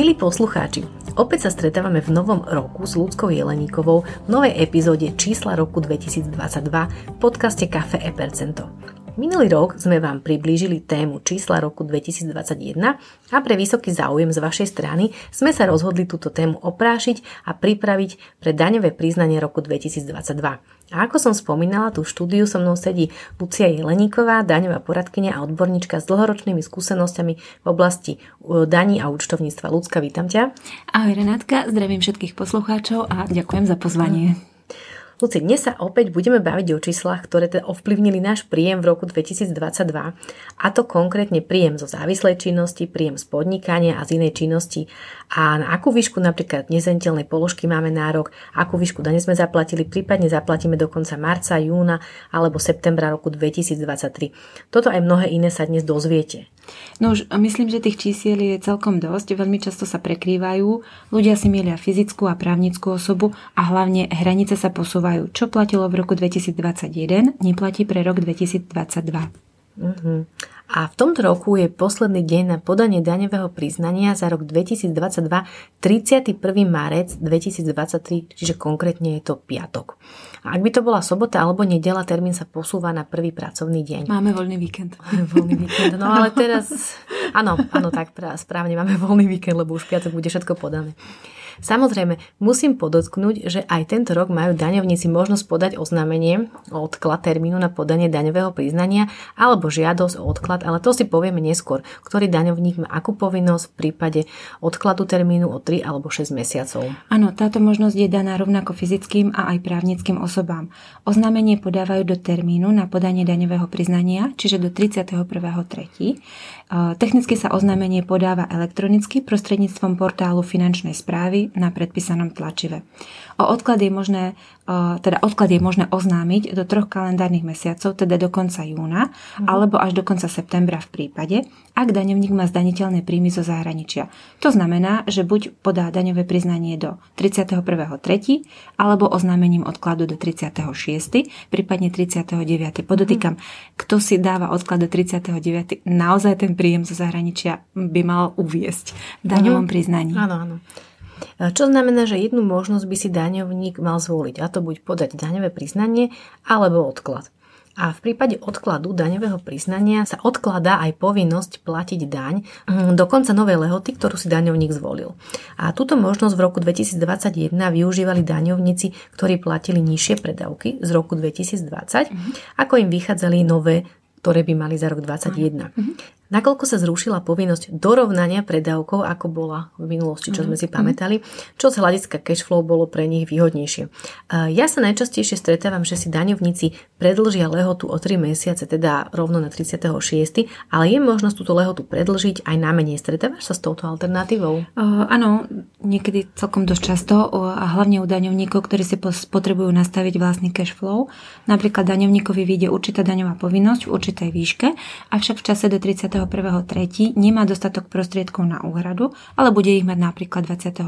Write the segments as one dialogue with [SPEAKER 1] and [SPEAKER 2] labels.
[SPEAKER 1] Milí poslucháči, opäť sa stretávame v novom roku s Ľudskou Jeleníkovou v novej epizóde čísla roku 2022 v podcaste Cafe e Percento. Minulý rok sme vám priblížili tému čísla roku 2021 a pre vysoký záujem z vašej strany sme sa rozhodli túto tému oprášiť a pripraviť pre daňové priznanie roku 2022. A ako som spomínala, tú štúdiu so mnou sedí Lucia Jeleníková, daňová poradkynia a odborníčka s dlhoročnými skúsenosťami v oblasti e, daní a účtovníctva. Ľudská, vítam ťa.
[SPEAKER 2] Ahoj Renátka, zdravím všetkých poslucháčov a ďakujem za pozvanie.
[SPEAKER 1] Luci, dnes sa opäť budeme baviť o číslach, ktoré teda ovplyvnili náš príjem v roku 2022 a to konkrétne príjem zo závislej činnosti, príjem z podnikania a z inej činnosti a na akú výšku napríklad nezenteľnej položky máme nárok, akú výšku dane sme zaplatili, prípadne zaplatíme do konca marca, júna alebo septembra roku 2023. Toto aj mnohé iné sa dnes dozviete.
[SPEAKER 2] No už myslím, že tých čísiel je celkom dosť, veľmi často sa prekrývajú, ľudia si mielia fyzickú a právnickú osobu a hlavne hranice sa posúvajú. Čo platilo v roku 2021, neplatí pre rok 2022.
[SPEAKER 1] Uh-huh. A v tomto roku je posledný deň na podanie daňového priznania za rok 2022 31. marec 2023, čiže konkrétne je to piatok. A ak by to bola sobota alebo nedela, termín sa posúva na prvý pracovný deň.
[SPEAKER 2] Máme voľný víkend.
[SPEAKER 1] Máme voľný víkend, no ale teraz, áno, áno, tak správne, máme voľný víkend, lebo už piatok bude všetko podané. Samozrejme, musím podotknúť, že aj tento rok majú daňovníci možnosť podať oznámenie o odklad termínu na podanie daňového priznania alebo žiadosť o odklad, ale to si povieme neskôr, ktorý daňovník má akú povinnosť v prípade odkladu termínu o 3 alebo 6 mesiacov.
[SPEAKER 2] Áno, táto možnosť je daná rovnako fyzickým a aj právnickým osobám. Oznámenie podávajú do termínu na podanie daňového priznania, čiže do 31.3. Technicky sa oznámenie podáva elektronicky prostredníctvom portálu finančnej správy na predpísanom tlačive. O odklad je možné, teda odklad je možné oznámiť do troch kalendárnych mesiacov, teda do konca júna, mhm. alebo až do konca septembra v prípade, ak daňovník má zdaniteľné príjmy zo zahraničia. To znamená, že buď podá daňové priznanie do 31.3. alebo oznámením odkladu do 36. prípadne 39. Podotýkam, kto si dáva odklad do 39. naozaj ten príjem zo zahraničia by mal uviesť v daňovom mhm. priznaní.
[SPEAKER 1] Áno, áno. Čo znamená, že jednu možnosť by si daňovník mal zvoliť, a to buď podať daňové priznanie alebo odklad. A v prípade odkladu daňového priznania sa odkladá aj povinnosť platiť daň mm, do konca novej lehoty, ktorú si daňovník zvolil. A túto možnosť v roku 2021 využívali daňovníci, ktorí platili nižšie predávky z roku 2020, mm-hmm. ako im vychádzali nové ktoré by mali za rok 2021. Mm-hmm. Nakoľko sa zrušila povinnosť dorovnania predávkov, ako bola v minulosti, čo sme si mhm. pamätali, čo z hľadiska cashflow bolo pre nich výhodnejšie. Ja sa najčastejšie stretávam, že si daňovníci predlžia lehotu o 3 mesiace, teda rovno na 36, ale je možnosť túto lehotu predlžiť aj na menej. Stretávaš sa s touto alternatívou?
[SPEAKER 2] Uh, áno, niekedy celkom dosť často a hlavne u daňovníkov, ktorí si potrebujú nastaviť vlastný cashflow. Napríklad daňovníkovi vyjde určitá daňová povinnosť v určitej výške, avšak v čase do 30 21.3. nemá dostatok prostriedkov na úhradu, ale bude ich mať napríklad 24.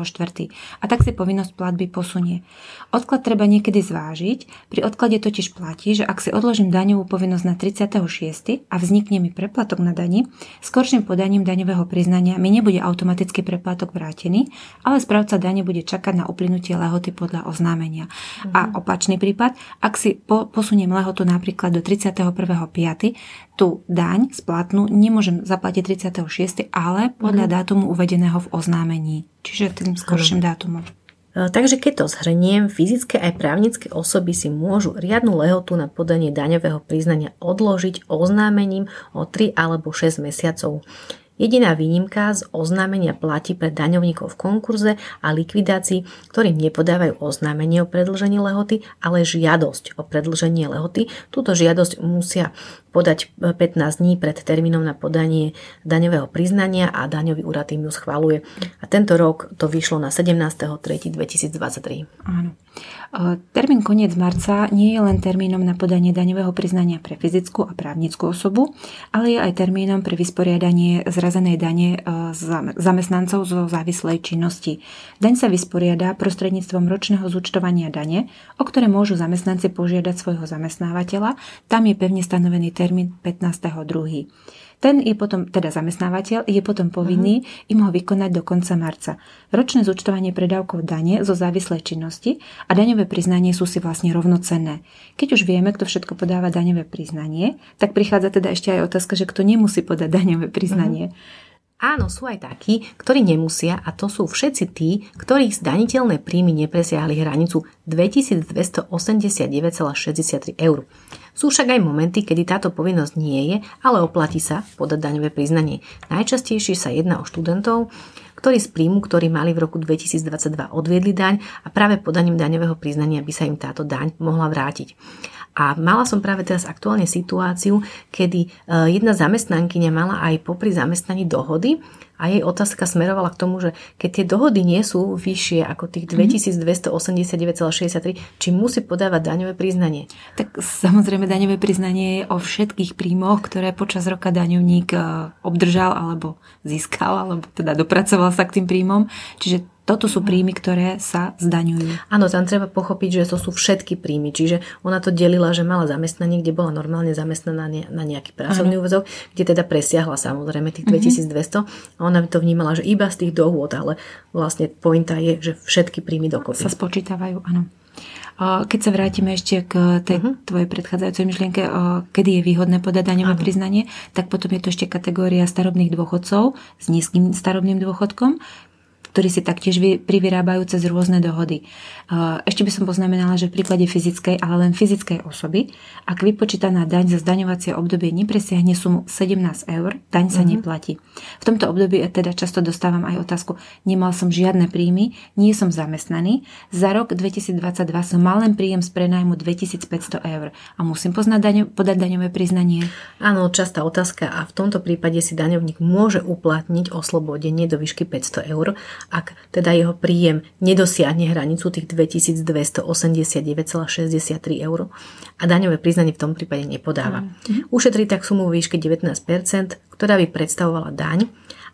[SPEAKER 2] A tak si povinnosť platby posunie. Odklad treba niekedy zvážiť. Pri odklade totiž platí, že ak si odložím daňovú povinnosť na 36. a vznikne mi preplatok na dani, skorším podaním daňového priznania mi nebude automaticky preplatok vrátený, ale správca dane bude čakať na uplynutie lehoty podľa oznámenia. Mhm. A opačný prípad, ak si po, posuniem lehotu napríklad do 31.5., tú daň splatnú nemôžem zaplatiť 36., ale podľa mm. dátumu uvedeného v oznámení. Čiže tým skorším mm. dátumom.
[SPEAKER 1] Takže keď to zhrniem, fyzické aj právnické osoby si môžu riadnu lehotu na podanie daňového priznania odložiť oznámením o 3 alebo 6 mesiacov. Jediná výnimka z oznámenia platí pre daňovníkov v konkurze a likvidácii, ktorým nepodávajú oznámenie o predlžení lehoty, ale žiadosť o predlženie lehoty. Túto žiadosť musia podať 15 dní pred termínom na podanie daňového priznania a daňový úrad im ju schváluje. A tento rok to vyšlo na 17.3.2023.
[SPEAKER 2] Áno. Termín koniec marca nie je len termínom na podanie daňového priznania pre fyzickú a právnickú osobu, ale je aj termínom pre vysporiadanie zrazenej dane zamestnancov zo závislej činnosti. Daň sa vysporiada prostredníctvom ročného zúčtovania dane, o ktoré môžu zamestnanci požiadať svojho zamestnávateľa. Tam je pevne stanovený termín 15.2. ten je potom, teda zamestnávateľ, je potom povinný uh-huh. im ho vykonať do konca marca. Ročné zúčtovanie predávkov dane zo závislej činnosti a daňové priznanie sú si vlastne rovnocenné. Keď už vieme, kto všetko podáva daňové priznanie, tak prichádza teda ešte aj otázka, že kto nemusí podať daňové priznanie. Uh-huh.
[SPEAKER 1] Áno, sú aj takí, ktorí nemusia a to sú všetci tí, ktorých zdaniteľné príjmy nepresiahli hranicu 2289,63 eur. Sú však aj momenty, kedy táto povinnosť nie je, ale oplatí sa podať daňové priznanie. Najčastejšie sa jedná o študentov, ktorí z príjmu, ktorí mali v roku 2022 odviedli daň a práve podaním daňového priznania by sa im táto daň mohla vrátiť. A mala som práve teraz aktuálne situáciu, kedy e, jedna zamestnankyňa mala aj popri zamestnaní dohody a jej otázka smerovala k tomu, že keď tie dohody nie sú vyššie ako tých 2289,63, mhm. či musí podávať daňové priznanie.
[SPEAKER 2] Tak samozrejme daňové priznanie je o všetkých príjmoch, ktoré počas roka daňovník e, obdržal alebo získal, alebo teda dopracoval sa k tým príjmom. Čiže toto sú príjmy, ktoré sa zdaňujú.
[SPEAKER 1] Áno, tam treba pochopiť, že to sú všetky príjmy. Čiže ona to delila, že mala zamestnanie, kde bola normálne zamestnaná na nejaký pracovný úvezok, kde teda presiahla samozrejme tých 2200. A ona to vnímala, že iba z tých dohôd, ale vlastne pointa je, že všetky príjmy dokopy.
[SPEAKER 2] Sa spočítavajú, áno. Keď sa vrátime ešte k tej uh-huh. tvojej predchádzajúcej myšlienke, kedy je výhodné podať daňové priznanie, tak potom je to ešte kategória starobných dôchodcov s nízkym starobným dôchodkom, ktorí si taktiež privyrábajú cez rôzne dohody. Ešte by som poznamenala, že v prípade fyzickej, ale len fyzickej osoby, ak vypočítaná daň za zdaňovacie obdobie nepresiahne sumu 17 eur, daň sa uh-huh. neplatí. V tomto období teda často dostávam aj otázku, nemal som žiadne príjmy, nie som zamestnaný, za rok 2022 som mal len príjem z prenajmu 2500 eur a musím poznať daň, podať daňové priznanie.
[SPEAKER 1] Áno, častá otázka a v tomto prípade si daňovník môže uplatniť oslobodenie do výšky 500 eur ak teda jeho príjem nedosiahne hranicu tých 2289,63 eur a daňové priznanie v tom prípade nepodáva. Mm. Ušetrí tak sumu výške 19%, ktorá by predstavovala daň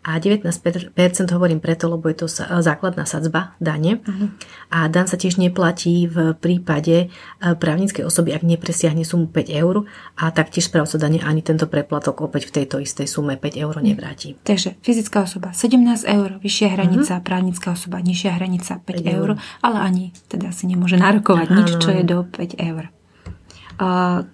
[SPEAKER 1] a 19% hovorím preto, lebo je to základná sadzba dane. Uh-huh. A dan sa tiež neplatí v prípade e, právnickej osoby, ak nepresiahne sumu 5 eur a taktiež správca dane ani tento preplatok opäť v tejto istej sume 5 eur nevráti.
[SPEAKER 2] Takže fyzická osoba 17 eur, vyššia hranica, uh-huh. právnická osoba nižšia hranica 5, 5 eur, ale ani teda si nemôže nárokovať nič, čo je do 5 eur.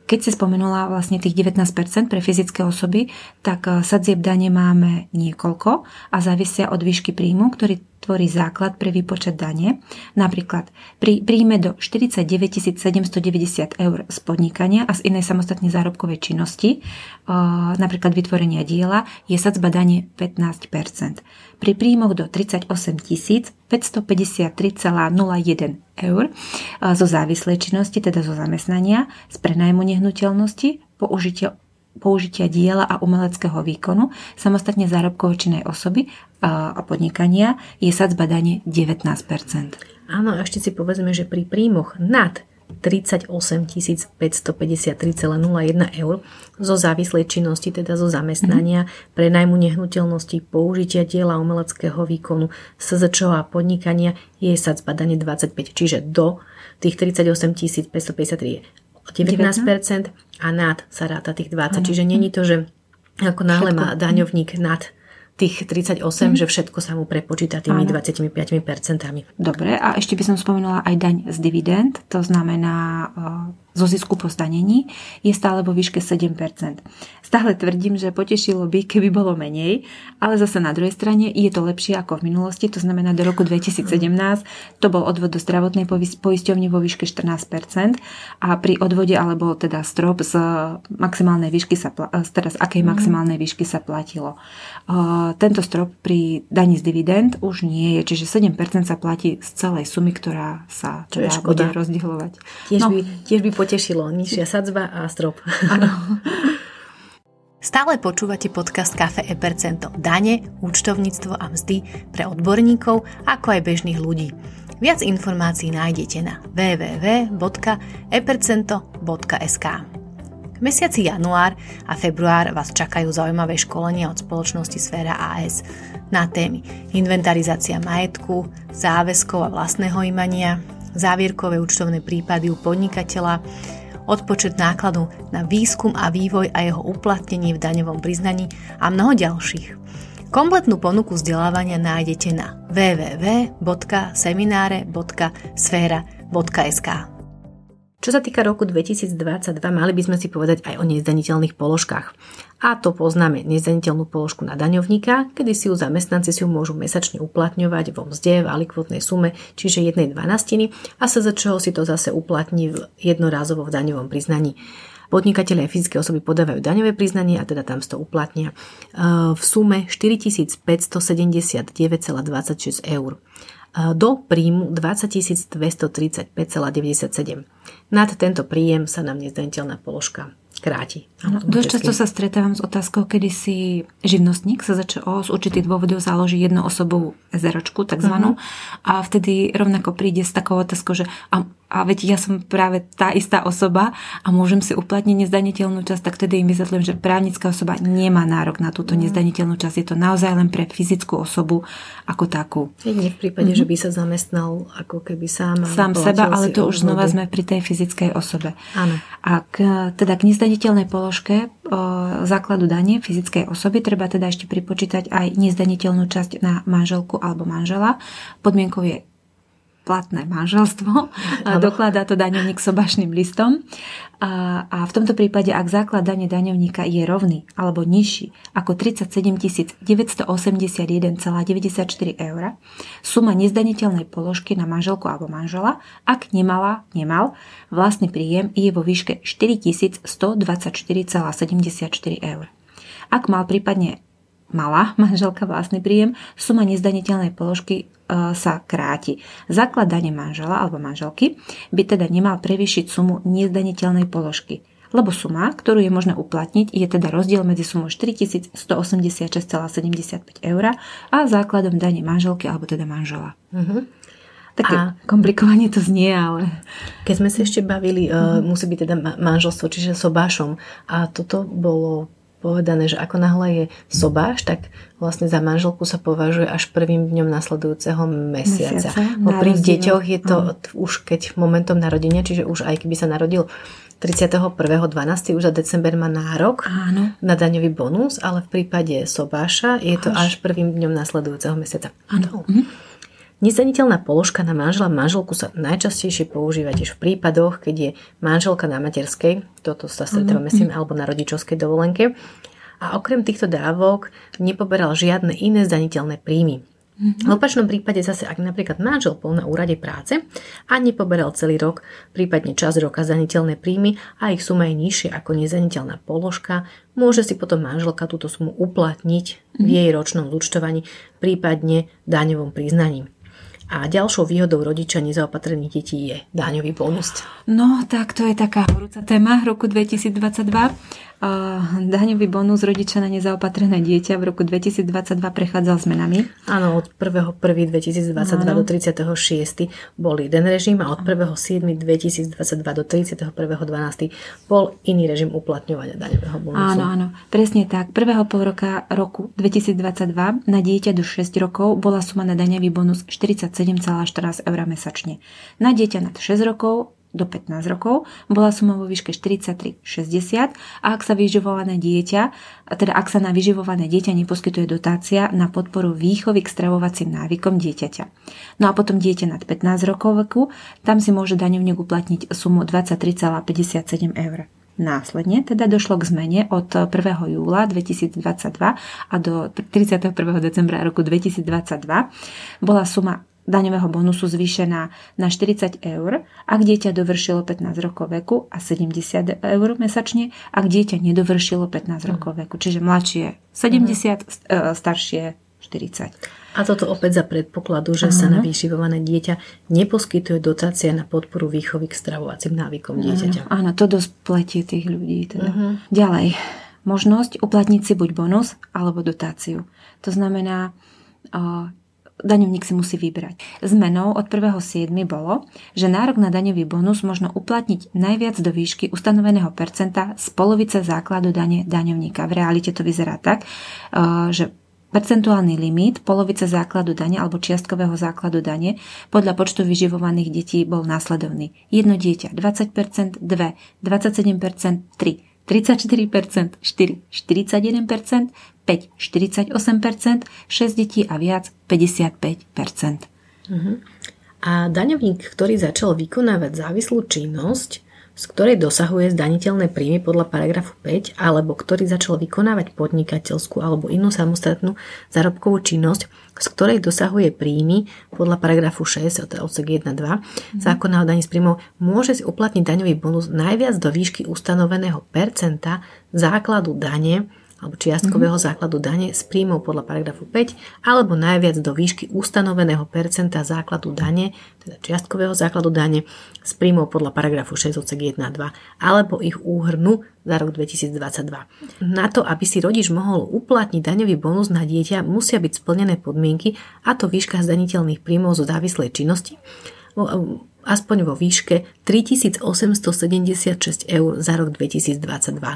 [SPEAKER 2] Keď si spomenula vlastne tých 19% pre fyzické osoby, tak eh, sadzieb dane máme niekoľko a závisia od výšky príjmu, ktorý tvorí základ pre výpočet dane. Napríklad pri príjme do 49 790 eur z podnikania a z inej samostatne zárobkovej činnosti, napríklad vytvorenia diela, je sadzba dane 15% Pri príjmoch do 38 553,01 eur zo závislej činnosti, teda zo zamestnania, z prenajmu nehnuteľnosti, použitia použitia diela a umeleckého výkonu samostatne zárobkovo činnej osoby a podnikania je sadzba dane 19%.
[SPEAKER 1] Áno, ešte si povedzme, že pri príjmoch nad 38 553,01 eur zo závislej činnosti, teda zo zamestnania, mm-hmm. pre najmu nehnuteľnosti, použitia diela umeleckého výkonu, SZČO a podnikania je sadzba dane 25, čiže do tých 38 553 je 19% a nad sa ráta tých 20. Ano. Čiže není to, že ako náhle má daňovník nad tých 38, mm. že všetko sa mu prepočíta tými Áno. 25%.
[SPEAKER 2] Dobre, a ešte by som spomenula aj daň z dividend, to znamená zo zisku po zdanení, je stále vo výške 7%. Stále tvrdím, že potešilo by, keby bolo menej, ale zase na druhej strane je to lepšie ako v minulosti, to znamená do roku 2017 to bol odvod do zdravotnej poisťovne vo výške 14% a pri odvode alebo teda strop z maximálnej výšky sa, teda z akej mhm. maximálnej výšky sa platilo. Tento strop pri daní z dividend už nie je, čiže 7% sa platí z celej sumy, ktorá sa teda bude rozdielovať.
[SPEAKER 1] Tiež, no. by, tiež by potešilo. Nižšia sadzba a strop. Ano. Stále počúvate podcast Cafe Epercento. Dane, účtovníctvo a mzdy pre odborníkov, ako aj bežných ľudí. Viac informácií nájdete na www.epercento.sk. V mesiaci január a február vás čakajú zaujímavé školenia od spoločnosti Sféra AS na témy inventarizácia majetku, záväzkov a vlastného imania, závierkové účtovné prípady u podnikateľa, odpočet nákladu na výskum a vývoj a jeho uplatnenie v daňovom priznaní a mnoho ďalších. Kompletnú ponuku vzdelávania nájdete na www.seminare.sfera.sk. Čo sa týka roku 2022, mali by sme si povedať aj o nezdaniteľných položkách. A to poznáme nezdaniteľnú položku na daňovníka, kedy si ju zamestnanci si ju môžu mesačne uplatňovať vo mzde v alikvotnej sume, čiže jednej dvanastiny a sa za čoho si to zase uplatní jednorázovo v daňovom priznaní. Podnikatelia a fyzické osoby podávajú daňové priznanie a teda tam to uplatnia e, v sume 4579,26 eur do príjmu 20 235,97. Nad tento príjem sa nám nezdaniteľná položka kráti.
[SPEAKER 2] Dosť často sa stretávam s otázkou, kedy si živnostník sa začal z určitých dôvodov založí jednu osobovú ezeročku, takzvanú, uh-huh. a vtedy rovnako príde s takou otázkou, že a a veď ja som práve tá istá osoba a môžem si uplatniť nezdaniteľnú časť, tak tedy im vysvetlím, že právnická osoba nemá nárok na túto mm. nezdaniteľnú časť. Je to naozaj len pre fyzickú osobu ako takú.
[SPEAKER 1] Nie v prípade, mm-hmm. že by sa zamestnal ako keby sám.
[SPEAKER 2] Sám seba, ale to už znova sme pri tej fyzickej osobe.
[SPEAKER 1] Áno.
[SPEAKER 2] A k, teda k nezdaniteľnej položke o základu dane fyzickej osoby treba teda ešte pripočítať aj nezdaniteľnú časť na manželku alebo manžela. Podmienkou je platné manželstvo. Ano. Dokladá to daňovník sobašným listom. A, a v tomto prípade, ak základ dane daňovníka je rovný alebo nižší ako 37 981,94 eur, suma nezdaniteľnej položky na manželku alebo manžela, ak nemala, nemal, vlastný príjem je vo výške 4124,74 eur. Ak mal prípadne mala manželka vlastný príjem, suma nezdaniteľnej položky e, sa kráti. Základ dane manžela alebo manželky by teda nemal prevýšiť sumu nezdaniteľnej položky. Lebo suma, ktorú je možné uplatniť, je teda rozdiel medzi sumou 4186,75 eur a základom dane manželky alebo teda manžela. Uh-huh. Také a komplikovanie to znie, ale...
[SPEAKER 1] Keď sme sa ešte bavili, uh, musí byť teda manželstvo, čiže sobášom. A toto bolo povedané, že ako náhle je sobáš, tak vlastne za manželku sa považuje až prvým dňom nasledujúceho mesiaca. Mesiace, pri deťoch je to mm. už keď momentom narodenia, čiže už aj keby sa narodil 31.12. už za december má nárok
[SPEAKER 2] Áno.
[SPEAKER 1] na daňový bonus, ale v prípade sobáša je to až, až prvým dňom nasledujúceho mesiaca.
[SPEAKER 2] Áno. Mhm.
[SPEAKER 1] Nezdaniteľná položka na manžela manželku sa najčastejšie používa tiež v prípadoch, keď je manželka na materskej, toto sa stretávame mm-hmm. alebo na rodičovskej dovolenke, a okrem týchto dávok nepoberal žiadne iné zdaniteľné príjmy. Mm-hmm. V opačnom prípade zase, ak napríklad manžel bol na úrade práce a nepoberal celý rok, prípadne čas roka zdaniteľné príjmy a ich suma je nižšia ako nezdaniteľná položka, môže si potom manželka túto sumu uplatniť mm-hmm. v jej ročnom zúčtovaní, prípadne daňovom priznaní. A ďalšou výhodou rodiča nezaopatrených detí je daňový bonus.
[SPEAKER 2] No, tak to je taká horúca téma roku 2022 daňový bonus rodiča na nezaopatrené dieťa v roku 2022 prechádzal zmenami.
[SPEAKER 1] Áno, od 1.1.2022 do 36. bol jeden režim a od 1.7.2022 do 31.12. bol iný režim uplatňovania daňového bonusu.
[SPEAKER 2] Áno, áno, presne tak. Prvého pol roka roku 2022 na dieťa do 6 rokov bola suma na daňový bonus 47,14 eur mesačne. Na dieťa nad 6 rokov do 15 rokov bola suma vo výške 43,60 a ak sa vyživované dieťa, teda ak sa na vyživované dieťa neposkytuje dotácia na podporu výchovy k stravovacím návykom dieťaťa. No a potom dieťa nad 15 rokov veku, tam si môže daňovník uplatniť sumu 23,57 eur. Následne teda došlo k zmene od 1. júla 2022 a do 31. decembra roku 2022 bola suma daňového bonusu zvýšená na 40 eur, ak dieťa dovršilo 15 rokov veku a 70 eur mesačne, ak dieťa nedovršilo 15 mm. rokov veku. Čiže mladšie 70, mm. staršie 40.
[SPEAKER 1] A toto opäť za predpokladu, že Aha. sa na vyživované dieťa neposkytuje dotácia na podporu výchovy k stravovacím návykom dieťaťa.
[SPEAKER 2] Áno, to dosť pletie tých ľudí. Teda. Uh-huh. Ďalej, možnosť uplatniť si buď bonus alebo dotáciu. To znamená, daňovník si musí vybrať. Zmenou od 1.7. bolo, že nárok na daňový bonus možno uplatniť najviac do výšky ustanoveného percenta z polovice základu dane daňovníka. V realite to vyzerá tak, eh, že Percentuálny limit, polovica základu dane alebo čiastkového základu dane podľa počtu vyživovaných detí bol následovný. Jedno dieťa 20%, 2, 27%, 3, 34%, 4, 41%, 5, 48%, 6 detí a viac 55%.
[SPEAKER 1] Uh-huh. A daňovník, ktorý začal vykonávať závislú činnosť, z ktorej dosahuje zdaniteľné príjmy podľa paragrafu 5, alebo ktorý začal vykonávať podnikateľskú alebo inú samostatnú zárobkovú činnosť, z ktorej dosahuje príjmy podľa paragrafu 6, teda odsek 1 2 mm. zákona o daní z príjmov, môže si uplatniť daňový bonus najviac do výšky ustanoveného percenta základu dane alebo čiastkového mm-hmm. základu dane z príjmov podľa paragrafu 5 alebo najviac do výšky ustanoveného percenta základu dane, teda čiastkového základu dane z príjmov podľa paragrafu 6 odsek 1 a 2 alebo ich úhrnu za rok 2022. Na to, aby si rodič mohol uplatniť daňový bonus na dieťa, musia byť splnené podmienky a to výška zdaniteľných príjmov zo závislej činnosti aspoň vo výške 3876 eur za rok 2022.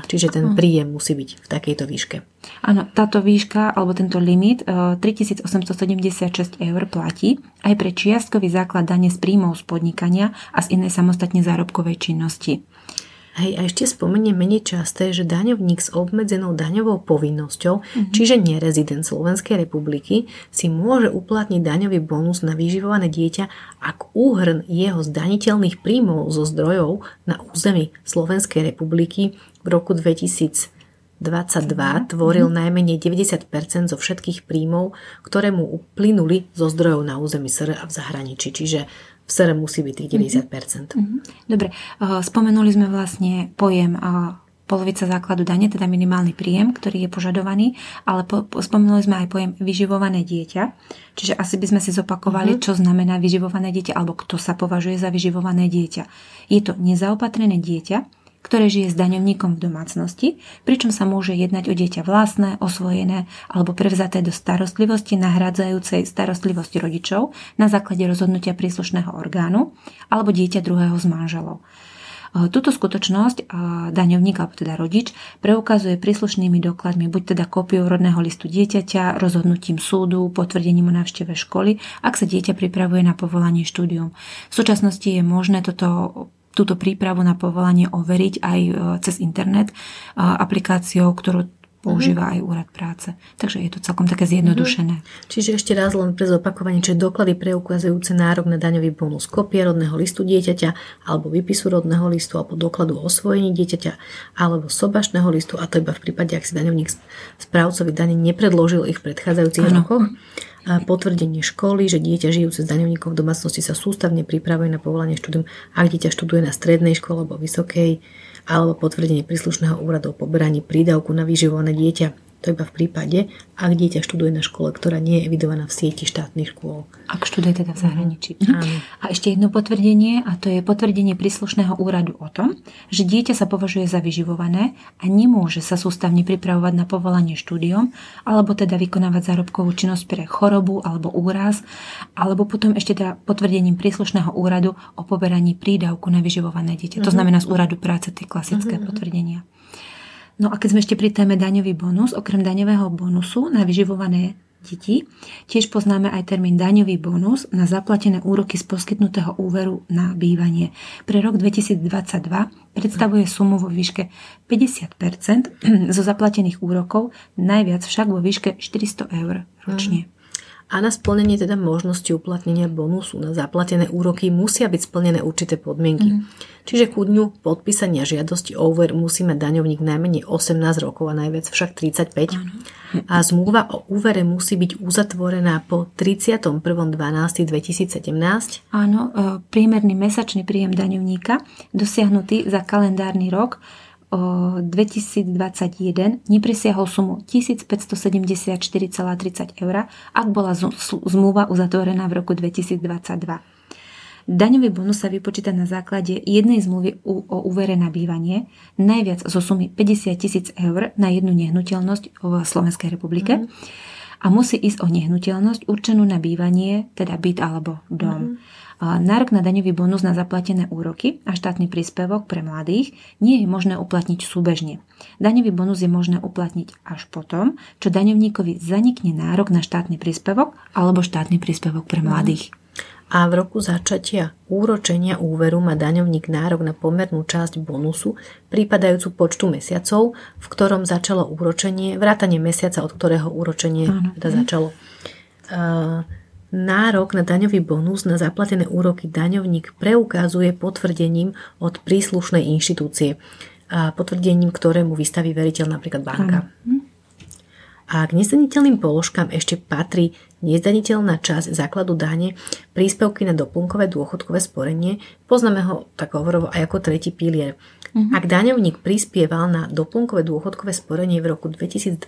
[SPEAKER 1] Čiže ten príjem musí byť v takejto výške.
[SPEAKER 2] Áno, táto výška alebo tento limit 3876 e, eur platí aj pre čiastkový základ dane z príjmov z podnikania a z inej samostatne zárobkovej činnosti.
[SPEAKER 1] Hej, a ešte spomeniem menej časté, že daňovník s obmedzenou daňovou povinnosťou, mm-hmm. čiže nerezident Slovenskej republiky, si môže uplatniť daňový bonus na vyživované dieťa, ak úhrn jeho zdaniteľných príjmov zo zdrojov na území Slovenskej republiky v roku 2022 tvoril mm-hmm. najmenej 90% zo všetkých príjmov, ktoré mu uplynuli zo zdrojov na území SR a v zahraničí. Čiže v sere musí byť tých 90%. Mm-hmm.
[SPEAKER 2] Dobre, spomenuli sme vlastne pojem polovica základu dane, teda minimálny príjem, ktorý je požadovaný, ale po, po, spomenuli sme aj pojem vyživované dieťa, čiže asi by sme si zopakovali, mm-hmm. čo znamená vyživované dieťa, alebo kto sa považuje za vyživované dieťa. Je to nezaopatrené dieťa, ktoré žije s daňovníkom v domácnosti, pričom sa môže jednať o dieťa vlastné, osvojené alebo prevzaté do starostlivosti nahrádzajúcej starostlivosť rodičov na základe rozhodnutia príslušného orgánu alebo dieťa druhého z manželov. E, túto skutočnosť e, daňovník alebo teda rodič preukazuje príslušnými dokladmi, buď teda kópiou rodného listu dieťaťa, rozhodnutím súdu, potvrdením o návšteve školy, ak sa dieťa pripravuje na povolanie štúdium. V súčasnosti je možné toto túto prípravu na povolanie overiť aj e, cez internet aplikáciou, ktorú používa mm-hmm. aj úrad práce. Takže je to celkom také zjednodušené.
[SPEAKER 1] Mm-hmm. Čiže ešte raz len pre zopakovanie, čiže doklady preukazujúce nárok na daňový bonus, kopia rodného listu dieťaťa alebo výpisu rodného listu alebo dokladu o osvojení dieťaťa alebo sobašného listu a to iba v prípade, ak si daňovník správcovi dane nepredložil ich v predchádzajúcich ano. rokoch potvrdenie školy, že dieťa žijúce s daňovníkom v domácnosti sa sústavne pripravuje na povolanie štúdium, ak dieťa študuje na strednej škole alebo vysokej, alebo potvrdenie príslušného úradu o poberaní prídavku na vyživované dieťa to iba v prípade, ak dieťa študuje na škole, ktorá nie je evidovaná v sieti štátnych škôl.
[SPEAKER 2] Ak študuje teda v zahraničí. Mm. A ešte jedno potvrdenie, a to je potvrdenie príslušného úradu o tom, že dieťa sa považuje za vyživované a nemôže sa sústavne pripravovať na povolanie štúdiom, alebo teda vykonávať zárobkovú činnosť pre chorobu alebo úraz, alebo potom ešte teda potvrdením príslušného úradu o poberaní prídavku na vyživované dieťa. Mm. To mhm. znamená z úradu práce tie klasické mm. potvrdenia. No a keď sme ešte pri téme daňový bonus, okrem daňového bonusu na vyživované deti, tiež poznáme aj termín daňový bonus na zaplatené úroky z poskytnutého úveru na bývanie. Pre rok 2022 predstavuje sumu vo výške 50% zo zaplatených úrokov, najviac však vo výške 400 eur ročne. Mm
[SPEAKER 1] a na splnenie teda možnosti uplatnenia bonusu na zaplatené úroky musia byť splnené určité podmienky. Mm. Čiže ku dňu podpísania žiadosti o úver musí mať daňovník najmenej 18 rokov a najviac však 35. Ano. A zmluva o úvere musí byť uzatvorená po 31.12.2017.
[SPEAKER 2] Áno, e, priemerný mesačný príjem daňovníka dosiahnutý za kalendárny rok 2021 nepresiahol sumu 1574,30 eur, ak bola zmluva uzatvorená v roku 2022. Daňový bonus sa vypočíta na základe jednej zmluvy o úvere na bývanie, najviac zo sumy 50 tisíc eur na jednu nehnuteľnosť v Slovenskej republike. Mm. A musí ísť o nehnuteľnosť určenú na bývanie, teda byt alebo dom. Mm Nárok na daňový bonus na zaplatené úroky a štátny príspevok pre mladých nie je možné uplatniť súbežne. Daňový bonus je možné uplatniť až potom, čo daňovníkovi zanikne nárok na štátny príspevok alebo štátny príspevok pre mladých
[SPEAKER 1] a v roku začatia úročenia úveru má daňovník nárok na pomernú časť bonusu, prípadajúcu počtu mesiacov, v ktorom začalo úročenie, vrátanie mesiaca, od ktorého úročenie teda začalo. Nárok na daňový bonus na zaplatené úroky daňovník preukazuje potvrdením od príslušnej inštitúcie. Potvrdením, ktorému vystaví veriteľ, napríklad banka. Ano. A k nezdaniteľným položkám ešte patrí nezdaniteľná časť základu dane, príspevky na doplnkové dôchodkové sporenie, poznáme ho tak hovorovo aj ako tretí pilier. Mm-hmm. Ak daňovník prispieval na doplnkové dôchodkové sporenie v roku 2022,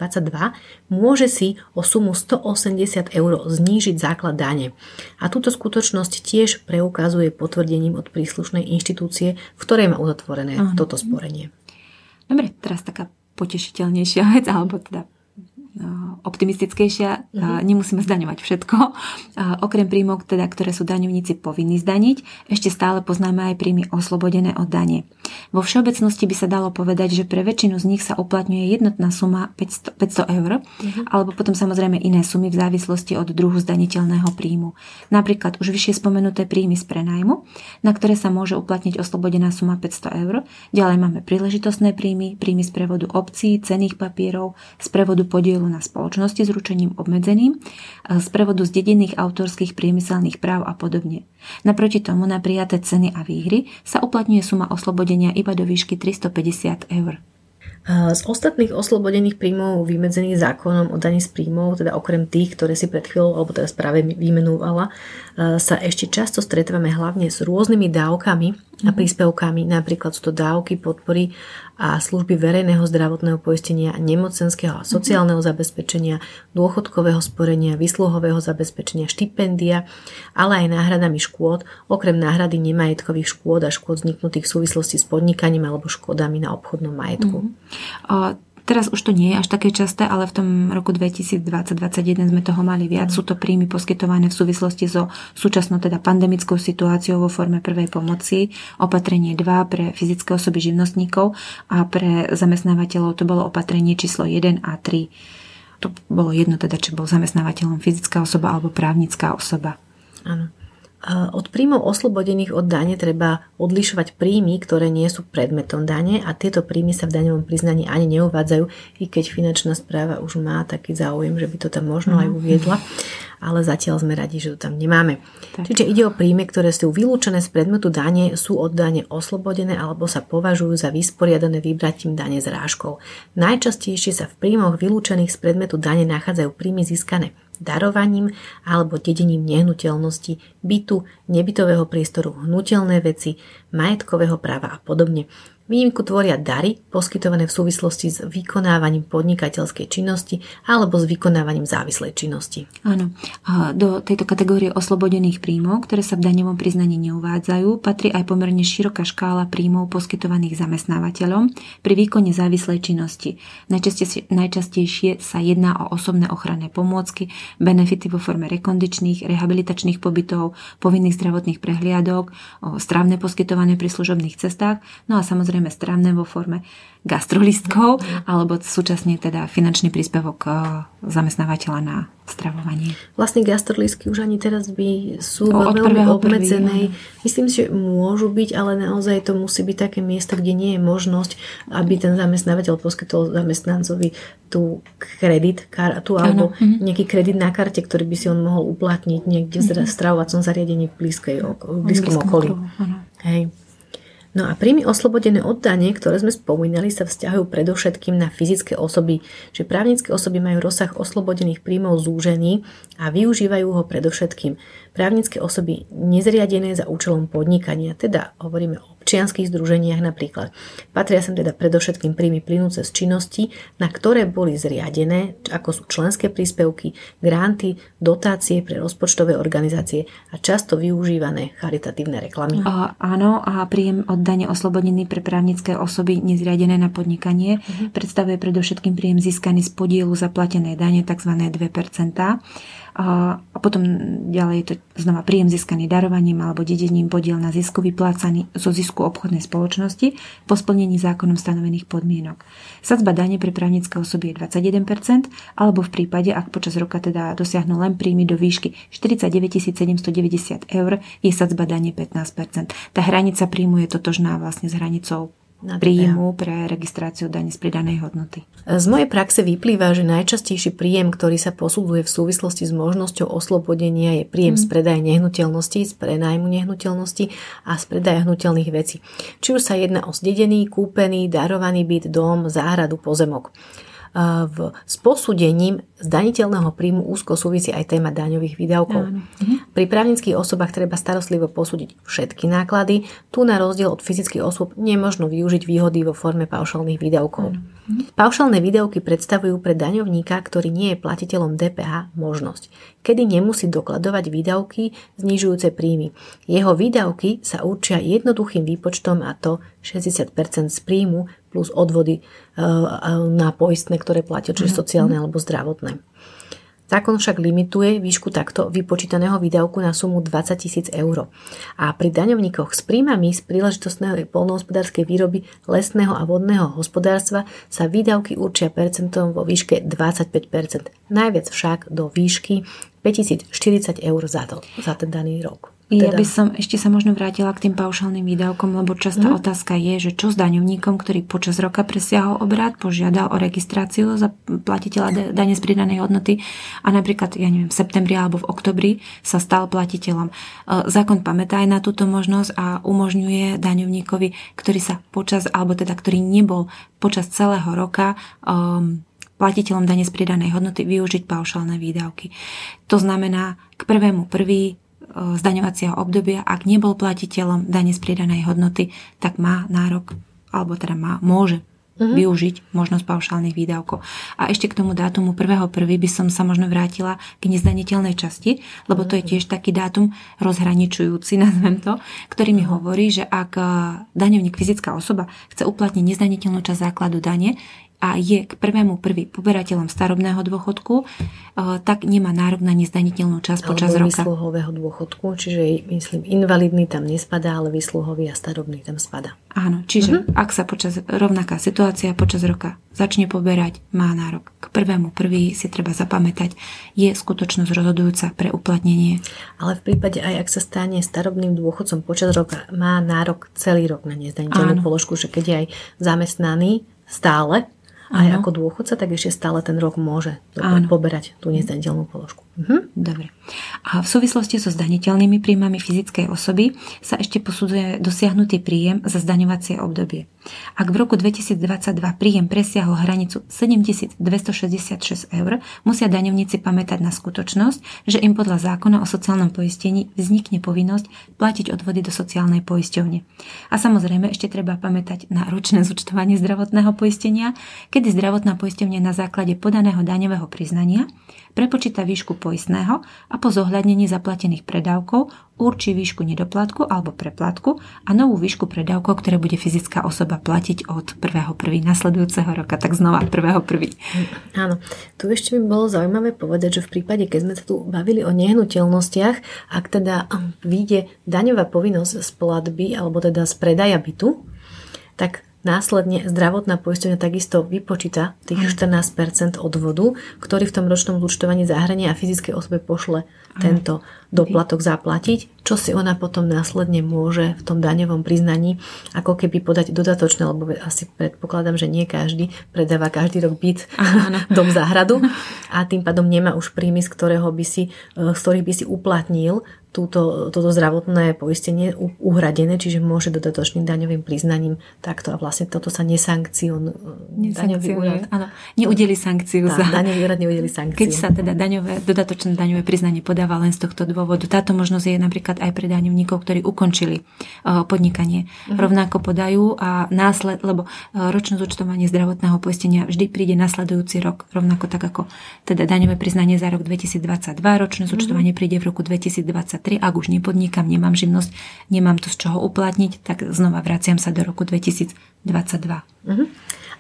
[SPEAKER 1] môže si o sumu 180 eur znížiť základ dane. A túto skutočnosť tiež preukazuje potvrdením od príslušnej inštitúcie, v ktorej má uzatvorené uh-huh. toto sporenie.
[SPEAKER 2] Dobre, teraz taká potešiteľnejšia vec, alebo teda optimistickejšia, uh-huh. nemusíme zdaňovať všetko. Okrem príjmov, teda, ktoré sú daňovníci povinní zdaniť, ešte stále poznáme aj príjmy oslobodené od dane. Vo všeobecnosti by sa dalo povedať, že pre väčšinu z nich sa uplatňuje jednotná suma 500, 500 eur, uh-huh. alebo potom samozrejme iné sumy v závislosti od druhu zdaniteľného príjmu. Napríklad už vyššie spomenuté príjmy z prenajmu, na ktoré sa môže uplatniť oslobodená suma 500 eur. Ďalej máme príležitostné príjmy, príjmy z prevodu obcí, cených papierov, z prevodu podielu na spoločnosti s ručením obmedzeným, z prevodu z dedinných autorských priemyselných práv a podobne. Naproti tomu na prijaté ceny a výhry sa uplatňuje suma oslobodenia iba do výšky 350 eur.
[SPEAKER 1] Z ostatných oslobodených príjmov vymedzených zákonom o daní z príjmov, teda okrem tých, ktoré si pred chvíľou, alebo teraz práve vymenovala, sa ešte často stretávame hlavne s rôznymi dávkami a mhm. príspevkami. Napríklad sú to dávky, podpory a služby verejného zdravotného poistenia, nemocenského a sociálneho zabezpečenia, dôchodkového sporenia, vysluhového zabezpečenia, štipendia, ale aj náhradami škôd, okrem náhrady nemajetkových škôd a škôd vzniknutých v súvislosti s podnikaním alebo škodami na obchodnom majetku.
[SPEAKER 2] Mm. Teraz už to nie je až také časté, ale v tom roku 2020-2021 sme toho mali viac. Mm. Sú to príjmy poskytované v súvislosti so súčasnou teda pandemickou situáciou vo forme prvej pomoci, opatrenie 2 pre fyzické osoby živnostníkov a pre zamestnávateľov to bolo opatrenie číslo 1 a 3. To bolo jedno teda, či bol zamestnávateľom fyzická osoba alebo právnická osoba.
[SPEAKER 1] Áno. Od príjmov oslobodených od dane treba odlišovať príjmy, ktoré nie sú predmetom dane a tieto príjmy sa v daňovom priznaní ani neuvádzajú, i keď finančná správa už má taký záujem, že by to tam možno aj mhm. uviedla, ale zatiaľ sme radi, že to tam nemáme. Tak. Čiže ide o príjmy, ktoré sú vylúčené z predmetu dane, sú od dane oslobodené alebo sa považujú za vysporiadané vybratím dane z rážkou. Najčastejšie sa v príjmoch vylúčených z predmetu dane nachádzajú príjmy získané darovaním alebo dedením nehnuteľnosti, bytu, nebytového priestoru, hnutelné veci, majetkového práva a podobne. Výnimku tvoria dary poskytované v súvislosti s vykonávaním podnikateľskej činnosti alebo s vykonávaním závislej činnosti.
[SPEAKER 2] Áno. Do tejto kategórie oslobodených príjmov, ktoré sa v daňovom priznaní neuvádzajú, patrí aj pomerne široká škála príjmov poskytovaných zamestnávateľom pri výkone závislej činnosti. Najčastejšie, najčastejšie sa jedná o osobné ochranné pomôcky, benefity vo forme rekondičných, rehabilitačných pobytov, povinných zdravotných prehliadok, o strávne poskytované pri služobných cestách, no a samozrejme samozrejme stranné vo forme gastrolistkov, alebo súčasne teda finančný príspevok eh, zamestnávateľa na stravovanie.
[SPEAKER 1] Vlastne gastrolistky už ani teraz by sú o, veľmi obmedzenej. Prvý, Myslím si, že môžu byť, ale naozaj to musí byť také miesto, kde nie je možnosť, aby ten zamestnávateľ poskytol zamestnancovi tú kredit kartu alebo ano. Mhm. nejaký kredit na karte, ktorý by si on mohol uplatniť niekde v mhm. stravovacom zariadení v, blízkej, v blízkom okolí. Hej. No a príjmy oslobodené od dane, ktoré sme spomínali, sa vzťahujú predovšetkým na fyzické osoby, že právnické osoby majú rozsah oslobodených príjmov zúžený a využívajú ho predovšetkým právnické osoby nezriadené za účelom podnikania, teda hovoríme o občianských združeniach napríklad. Patria sem teda predovšetkým príjmy plynúce z činnosti, na ktoré boli zriadené, ako sú členské príspevky, granty, dotácie pre rozpočtové organizácie a často využívané charitatívne reklamy.
[SPEAKER 2] A, áno, a príjem od dane oslobodený pre právnické osoby nezriadené na podnikanie uh-huh. predstavuje predovšetkým príjem získaný z podielu zaplatenej dane, tzv. 2%. A, potom ďalej je to znova príjem získaný darovaním alebo dedením podiel na zisku vyplácaný zo zisku obchodnej spoločnosti po splnení zákonom stanovených podmienok. Sadzba dane pre právnické osoby je 21%, alebo v prípade, ak počas roka teda dosiahnu len príjmy do výšky 49 790 eur, je sadzba dane 15%. Tá hranica príjmu je totožná vlastne s hranicou príjmu pre registráciu dane z pridanej hodnoty.
[SPEAKER 1] Z mojej praxe vyplýva, že najčastejší príjem, ktorý sa posudzuje v súvislosti s možnosťou oslobodenia je príjem mm. z predaja nehnuteľností, z prenajmu nehnuteľnosti a z predaja hnutelných vecí. Či už sa jedná o zdedený, kúpený, darovaný byt, dom, záhradu, pozemok v, s posúdením zdaniteľného príjmu úzko súvisí aj téma daňových výdavkov. Áno. Mhm. Pri právnických osobách treba starostlivo posúdiť všetky náklady. Tu na rozdiel od fyzických osôb nemožno využiť výhody vo forme paušálnych výdavkov. Áno. Mhm. Paušálne výdavky predstavujú pre daňovníka, ktorý nie je platiteľom DPH, možnosť, kedy nemusí dokladovať výdavky znižujúce príjmy. Jeho výdavky sa určia jednoduchým výpočtom a to 60% z príjmu plus odvody eh, na poistné, ktoré platia, čiže mhm. sociálne alebo zdravotné. Zákon však limituje výšku takto vypočítaného výdavku na sumu 20 tisíc eur. A pri daňovníkoch s príjmami z príležitostnej polnohospodárskej výroby lesného a vodného hospodárstva sa výdavky určia percentom vo výške 25%. Najviac však do výšky 5040 eur za, to, za ten daný rok.
[SPEAKER 2] Teda. Ja by som ešte sa možno vrátila k tým paušálnym výdavkom, lebo častá mm. otázka je, že čo s daňovníkom, ktorý počas roka presiahol obrad, požiadal o registráciu za platiteľa dane z pridanej hodnoty a napríklad, ja neviem, v septembri alebo v oktobri sa stal platiteľom. E, zákon pamätá aj na túto možnosť a umožňuje daňovníkovi, ktorý sa počas, alebo teda ktorý nebol počas celého roka um, platiteľom dane z pridanej hodnoty využiť paušálne výdavky. To znamená, k prvému prvý zdaňovacieho obdobia, ak nebol platiteľom dane z pridanej hodnoty, tak má nárok, alebo teda má, môže uh-huh. využiť možnosť paušálnych výdavkov. A ešte k tomu dátumu 1.1. by som sa možno vrátila k nezdaniteľnej časti, lebo to je tiež taký dátum rozhraničujúci, nazvem to, ktorý mi hovorí, že ak daňovník fyzická osoba chce uplatniť nezdaniteľnú časť základu dane, a je k prvému prvý poberateľom starobného dôchodku, eh, tak nemá nárok na nezdaniteľnú časť počas roka.
[SPEAKER 1] výsluhového dôchodku, čiže myslím invalidný tam nespadá, ale výsluhový a starobný tam spadá.
[SPEAKER 2] Áno, čiže uh-huh. ak sa počas rovnaká situácia počas roka začne poberať, má nárok. K prvému prvý si treba zapamätať, je skutočnosť rozhodujúca pre uplatnenie.
[SPEAKER 1] Ale v prípade aj ak sa stane starobným dôchodcom počas roka, má nárok celý rok na nezdaniteľnú položku, že keď je aj zamestnaný stále, aj ano. ako dôchodca, tak ešte stále ten rok môže poberať tú nezdaniteľnú položku.
[SPEAKER 2] Mhm. Dobre. A v súvislosti so zdaniteľnými príjmami fyzickej osoby sa ešte posudzuje dosiahnutý príjem za zdaňovacie obdobie. Ak v roku 2022 príjem presiahol hranicu 7266 eur, musia daňovníci pamätať na skutočnosť, že im podľa zákona o sociálnom poistení vznikne povinnosť platiť odvody do sociálnej poisťovne. A samozrejme ešte treba pamätať na ročné zúčtovanie zdravotného poistenia, kedy zdravotná poisťovňa na základe podaného daňového priznania prepočíta výšku poistného a po zohľadnení zaplatených predávkov určí výšku nedoplatku alebo preplatku a novú výšku predávkov, ktoré bude fyzická osoba platiť od 1.1. nasledujúceho roka, tak znova 1.1.
[SPEAKER 1] Áno, tu ešte by bolo zaujímavé povedať, že v prípade, keď sme sa tu bavili o nehnuteľnostiach, ak teda vyjde daňová povinnosť z platby alebo teda z predaja bytu, tak Následne zdravotná poisťovňa takisto vypočíta tých 14% odvodu, ktorý v tom ročnom zúčtovaní zahrania a fyzickej osobe pošle tento doplatok zaplatiť, čo si ona potom následne môže v tom daňovom priznaní ako keby podať dodatočné, lebo asi predpokladám, že nie každý predáva každý rok byt, dom záhradu a tým pádom nemá už príjmy, z, ktorého by si, z ktorých by si uplatnil túto, toto zdravotné poistenie uhradené, čiže môže dodatočným daňovým priznaním takto a vlastne toto sa nesankcion,
[SPEAKER 2] daňový úrad. Áno, neudeli sankciu
[SPEAKER 1] tá, za... Daňový úrad neudeli sankciu.
[SPEAKER 2] Keď sa teda daňové, dodatočné daňové priznanie podáva len z tohto dôvodu. Táto možnosť je napríklad aj pre daňovníkov, ktorí ukončili uh, podnikanie. Mhm. Rovnako podajú a násled, lebo uh, ročné zúčtovanie zdravotného poistenia vždy príde nasledujúci rok, rovnako tak ako teda daňové priznanie za rok 2022, ročné zúčtovanie mhm. príde v roku 2023 ak už nepodnikam, nemám živnosť, nemám to z čoho uplatniť, tak znova vraciam sa do roku 2022. Uh-huh.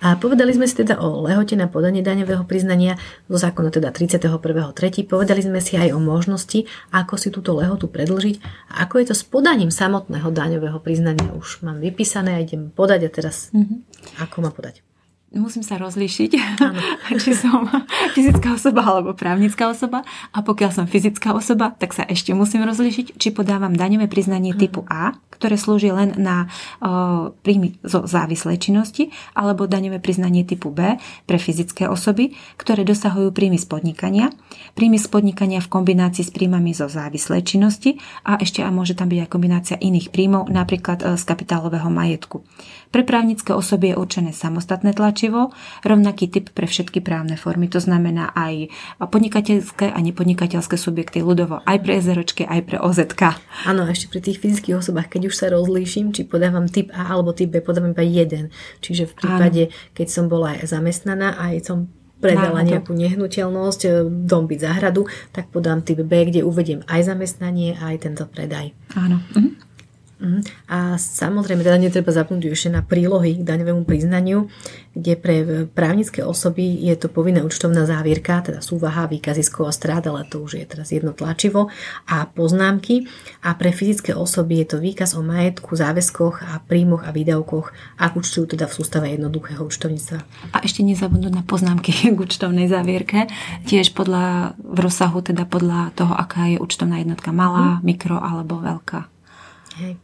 [SPEAKER 1] A A povedali sme si teda o lehote na podanie daňového priznania zo zákona teda 31.3. Povedali sme si aj o možnosti, ako si túto lehotu predlžiť a ako je to s podaním samotného daňového priznania. Už mám vypísané a idem podať a teraz mm-hmm. ako má podať
[SPEAKER 2] musím sa rozlíšiť, či som fyzická osoba alebo právnická osoba. A pokiaľ som fyzická osoba, tak sa ešte musím rozlíšiť, či podávam daňové priznanie typu A, ktoré slúži len na o, príjmy zo závislej činnosti, alebo daňové priznanie typu B pre fyzické osoby, ktoré dosahujú príjmy z podnikania, príjmy z podnikania v kombinácii s príjmami zo závislej činnosti a ešte a môže tam byť aj kombinácia iných príjmov, napríklad e, z kapitálového majetku. Pre právnické osoby je určené samostatné tlačivo, rovnaký typ pre všetky právne formy, to znamená aj podnikateľské a nepodnikateľské subjekty ľudovo, aj pre SROčky, aj pre OZK.
[SPEAKER 1] Áno, ešte pri tých fyzických osobách, keď už sa rozlíšim, či podávam typ A alebo typ B, podávam iba jeden. Čiže v prípade, Áno. keď som bola aj zamestnaná, aj som predala nejakú nehnuteľnosť, e, dom byť záhradu, tak podám typ B, kde uvediem aj zamestnanie, aj tento predaj.
[SPEAKER 2] Áno. Mhm.
[SPEAKER 1] Mhm. A samozrejme, teda netreba zapnúť ešte na prílohy k daňovému priznaniu, kde pre právnické osoby je to povinná účtovná závierka, teda súvaha, výkazy a strát, ale to už je teraz jedno tlačivo a poznámky. A pre fyzické osoby je to výkaz o majetku, záväzkoch a príjmoch a výdavkoch, ak účtujú teda v sústave jednoduchého účtovníctva.
[SPEAKER 2] A ešte nezabudnúť na poznámky k účtovnej závierke, tiež podľa, v rozsahu, teda podľa toho, aká je účtovná jednotka malá, hmm. mikro alebo veľká.
[SPEAKER 1] Hej.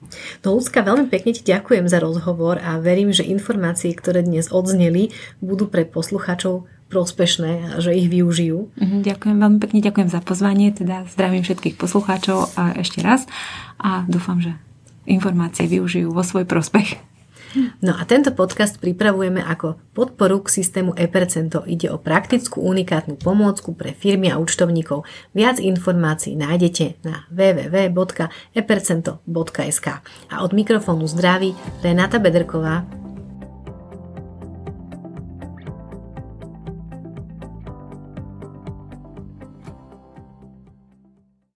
[SPEAKER 1] No ľudská, veľmi pekne ti ďakujem za rozhovor a verím, že informácie, ktoré dnes odzneli, budú pre poslucháčov prospešné a že ich využijú.
[SPEAKER 2] Mhm, ďakujem veľmi pekne, ďakujem za pozvanie, teda zdravím všetkých poslucháčov a ešte raz a dúfam, že informácie využijú vo svoj prospech.
[SPEAKER 1] No a tento podcast pripravujeme ako podporu k systému e-percento. Ide o praktickú unikátnu pomôcku pre firmy a účtovníkov. Viac informácií nájdete na www.epercento.sk. A od mikrofónu zdraví Renata Bederková.